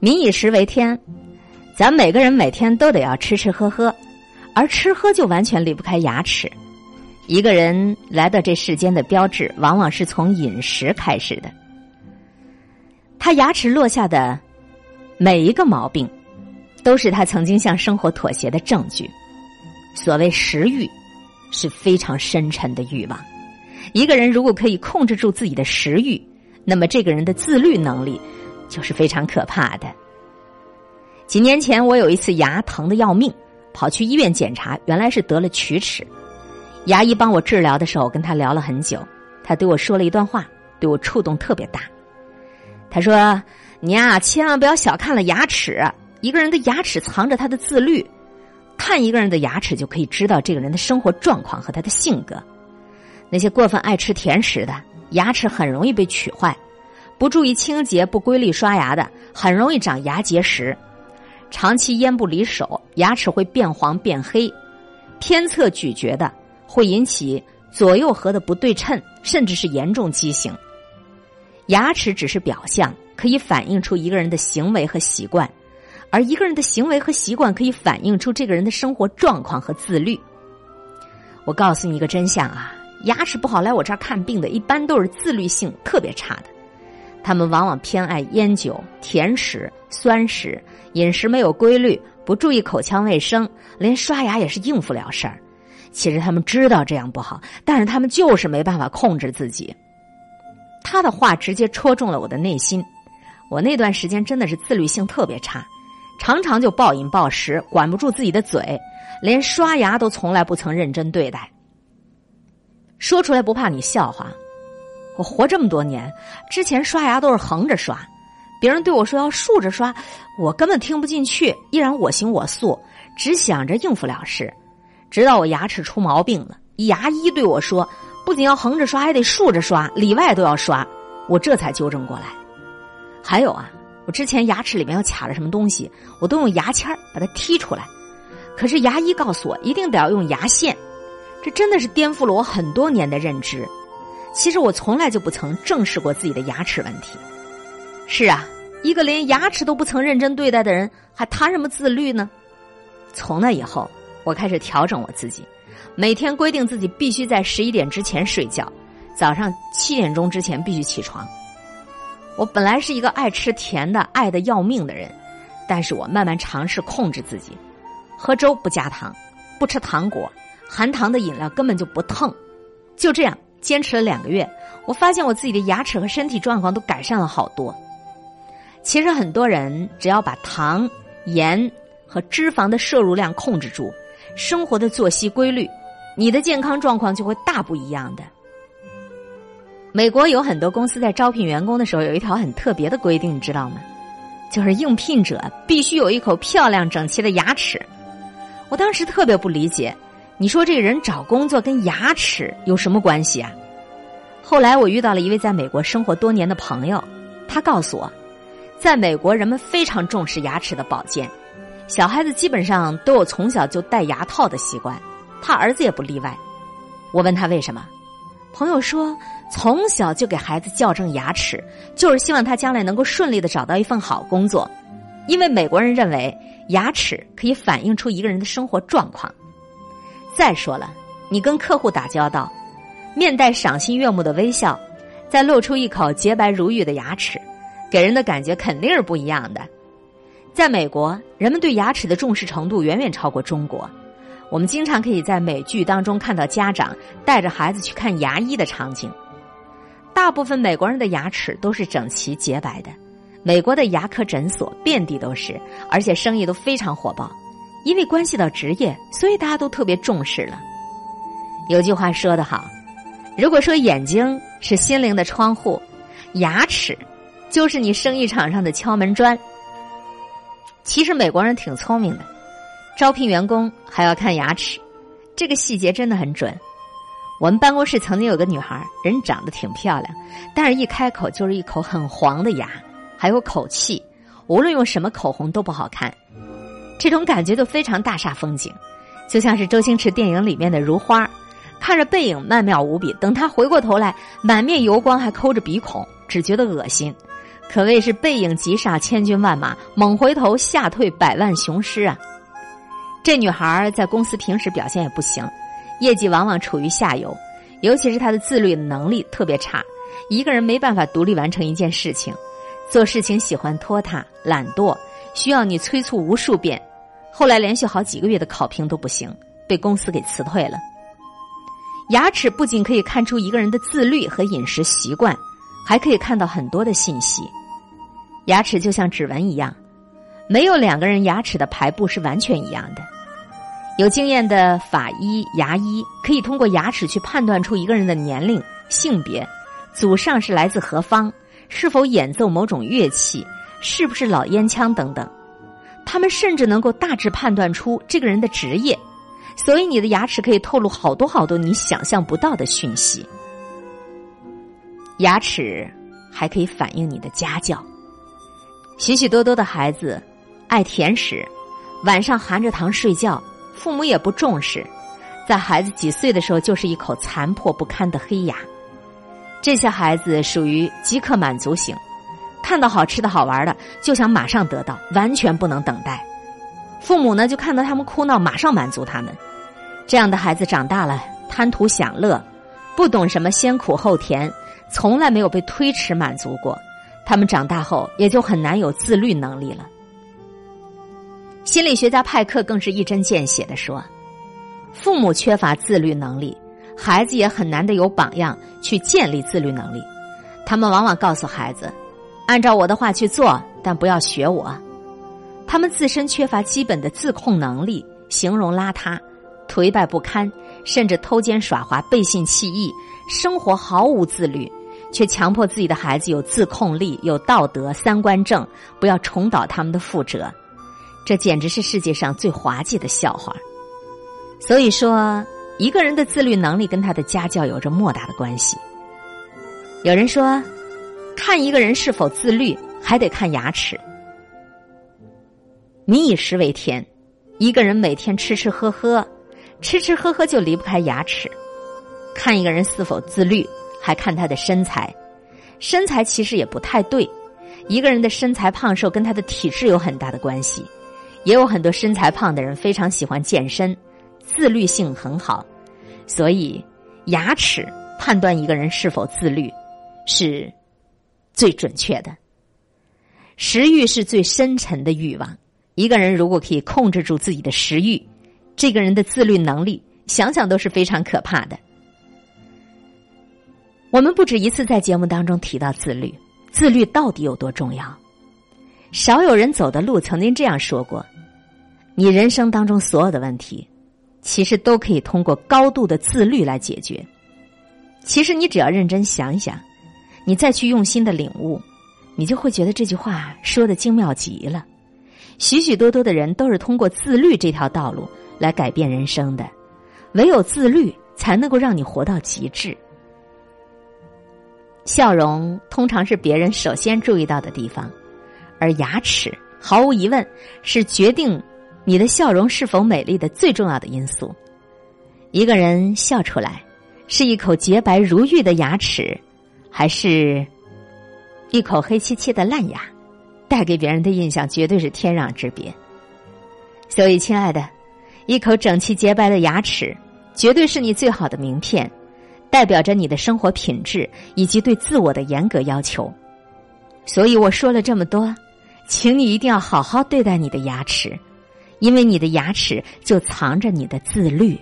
民以食为天，咱每个人每天都得要吃吃喝喝，而吃喝就完全离不开牙齿。一个人来到这世间的标志，往往是从饮食开始的。他牙齿落下的每一个毛病，都是他曾经向生活妥协的证据。所谓食欲，是非常深沉的欲望。一个人如果可以控制住自己的食欲，那么这个人的自律能力。就是非常可怕的。几年前，我有一次牙疼的要命，跑去医院检查，原来是得了龋齿。牙医帮我治疗的时候，跟他聊了很久，他对我说了一段话，对我触动特别大。他说：“你呀，千万不要小看了牙齿。一个人的牙齿藏着他的自律。看一个人的牙齿，就可以知道这个人的生活状况和他的性格。那些过分爱吃甜食的，牙齿很容易被龋坏。”不注意清洁、不规律刷牙的，很容易长牙结石；长期烟不离手，牙齿会变黄变黑；偏侧咀嚼的，会引起左右颌的不对称，甚至是严重畸形。牙齿只是表象，可以反映出一个人的行为和习惯；而一个人的行为和习惯，可以反映出这个人的生活状况和自律。我告诉你一个真相啊，牙齿不好来我这儿看病的，一般都是自律性特别差的。他们往往偏爱烟酒、甜食、酸食，饮食没有规律，不注意口腔卫生，连刷牙也是应付了事儿。其实他们知道这样不好，但是他们就是没办法控制自己。他的话直接戳中了我的内心。我那段时间真的是自律性特别差，常常就暴饮暴食，管不住自己的嘴，连刷牙都从来不曾认真对待。说出来不怕你笑话。我活这么多年，之前刷牙都是横着刷，别人对我说要竖着刷，我根本听不进去，依然我行我素，只想着应付了事。直到我牙齿出毛病了，牙医对我说，不仅要横着刷，还得竖着刷，里外都要刷，我这才纠正过来。还有啊，我之前牙齿里面要卡着什么东西，我都用牙签把它剔出来，可是牙医告诉我，一定得要用牙线，这真的是颠覆了我很多年的认知。其实我从来就不曾正视过自己的牙齿问题。是啊，一个连牙齿都不曾认真对待的人，还谈什么自律呢？从那以后，我开始调整我自己，每天规定自己必须在十一点之前睡觉，早上七点钟之前必须起床。我本来是一个爱吃甜的、爱的要命的人，但是我慢慢尝试控制自己，喝粥不加糖，不吃糖果，含糖的饮料根本就不碰，就这样。坚持了两个月，我发现我自己的牙齿和身体状况都改善了好多。其实很多人只要把糖、盐和脂肪的摄入量控制住，生活的作息规律，你的健康状况就会大不一样的。美国有很多公司在招聘员工的时候有一条很特别的规定，你知道吗？就是应聘者必须有一口漂亮整齐的牙齿。我当时特别不理解。你说这个人找工作跟牙齿有什么关系啊？后来我遇到了一位在美国生活多年的朋友，他告诉我，在美国人们非常重视牙齿的保健，小孩子基本上都有从小就戴牙套的习惯，他儿子也不例外。我问他为什么，朋友说从小就给孩子矫正牙齿，就是希望他将来能够顺利的找到一份好工作，因为美国人认为牙齿可以反映出一个人的生活状况。再说了，你跟客户打交道，面带赏心悦目的微笑，再露出一口洁白如玉的牙齿，给人的感觉肯定是不一样的。在美国，人们对牙齿的重视程度远远超过中国。我们经常可以在美剧当中看到家长带着孩子去看牙医的场景。大部分美国人的牙齿都是整齐洁白的，美国的牙科诊所遍地都是，而且生意都非常火爆。因为关系到职业，所以大家都特别重视了。有句话说得好：“如果说眼睛是心灵的窗户，牙齿就是你生意场上的敲门砖。”其实美国人挺聪明的，招聘员工还要看牙齿，这个细节真的很准。我们办公室曾经有个女孩，人长得挺漂亮，但是一开口就是一口很黄的牙，还有口气，无论用什么口红都不好看。这种感觉都非常大煞风景，就像是周星驰电影里面的如花，看着背影曼妙无比，等他回过头来，满面油光还抠着鼻孔，只觉得恶心。可谓是背影急煞千军万马，猛回头吓退百万雄师啊！这女孩在公司平时表现也不行，业绩往往处于下游，尤其是她的自律能力特别差，一个人没办法独立完成一件事情，做事情喜欢拖沓、懒惰，需要你催促无数遍。后来连续好几个月的考评都不行，被公司给辞退了。牙齿不仅可以看出一个人的自律和饮食习惯，还可以看到很多的信息。牙齿就像指纹一样，没有两个人牙齿的排布是完全一样的。有经验的法医、牙医可以通过牙齿去判断出一个人的年龄、性别、祖上是来自何方、是否演奏某种乐器、是不是老烟枪等等。他们甚至能够大致判断出这个人的职业。所以，你的牙齿可以透露好多好多你想象不到的讯息。牙齿还可以反映你的家教。许许多多的孩子爱甜食，晚上含着糖睡觉，父母也不重视，在孩子几岁的时候就是一口残破不堪的黑牙。这些孩子属于即刻满足型，看到好吃的好玩的就想马上得到，完全不能等待。父母呢，就看到他们哭闹，马上满足他们。这样的孩子长大了，贪图享乐，不懂什么先苦后甜，从来没有被推迟满足过。他们长大后也就很难有自律能力了。心理学家派克更是一针见血的说：“父母缺乏自律能力，孩子也很难的有榜样去建立自律能力。他们往往告诉孩子，按照我的话去做，但不要学我。他们自身缺乏基本的自控能力，形容邋遢。”颓败不堪，甚至偷奸耍滑、背信弃义，生活毫无自律，却强迫自己的孩子有自控力、有道德、三观正，不要重蹈他们的覆辙。这简直是世界上最滑稽的笑话。所以说，一个人的自律能力跟他的家教有着莫大的关系。有人说，看一个人是否自律，还得看牙齿。民以食为天，一个人每天吃吃喝喝。吃吃喝喝就离不开牙齿，看一个人是否自律，还看他的身材。身材其实也不太对，一个人的身材胖瘦跟他的体质有很大的关系。也有很多身材胖的人非常喜欢健身，自律性很好。所以，牙齿判断一个人是否自律，是最准确的。食欲是最深沉的欲望，一个人如果可以控制住自己的食欲。这个人的自律能力，想想都是非常可怕的。我们不止一次在节目当中提到自律，自律到底有多重要？少有人走的路曾经这样说过：你人生当中所有的问题，其实都可以通过高度的自律来解决。其实你只要认真想一想，你再去用心的领悟，你就会觉得这句话说的精妙极了。许许多多的人都是通过自律这条道路。来改变人生的，唯有自律才能够让你活到极致。笑容通常是别人首先注意到的地方，而牙齿毫无疑问是决定你的笑容是否美丽的最重要的因素。一个人笑出来，是一口洁白如玉的牙齿，还是一口黑漆漆的烂牙，带给别人的印象绝对是天壤之别。所以，亲爱的。一口整齐洁白的牙齿，绝对是你最好的名片，代表着你的生活品质以及对自我的严格要求。所以我说了这么多，请你一定要好好对待你的牙齿，因为你的牙齿就藏着你的自律。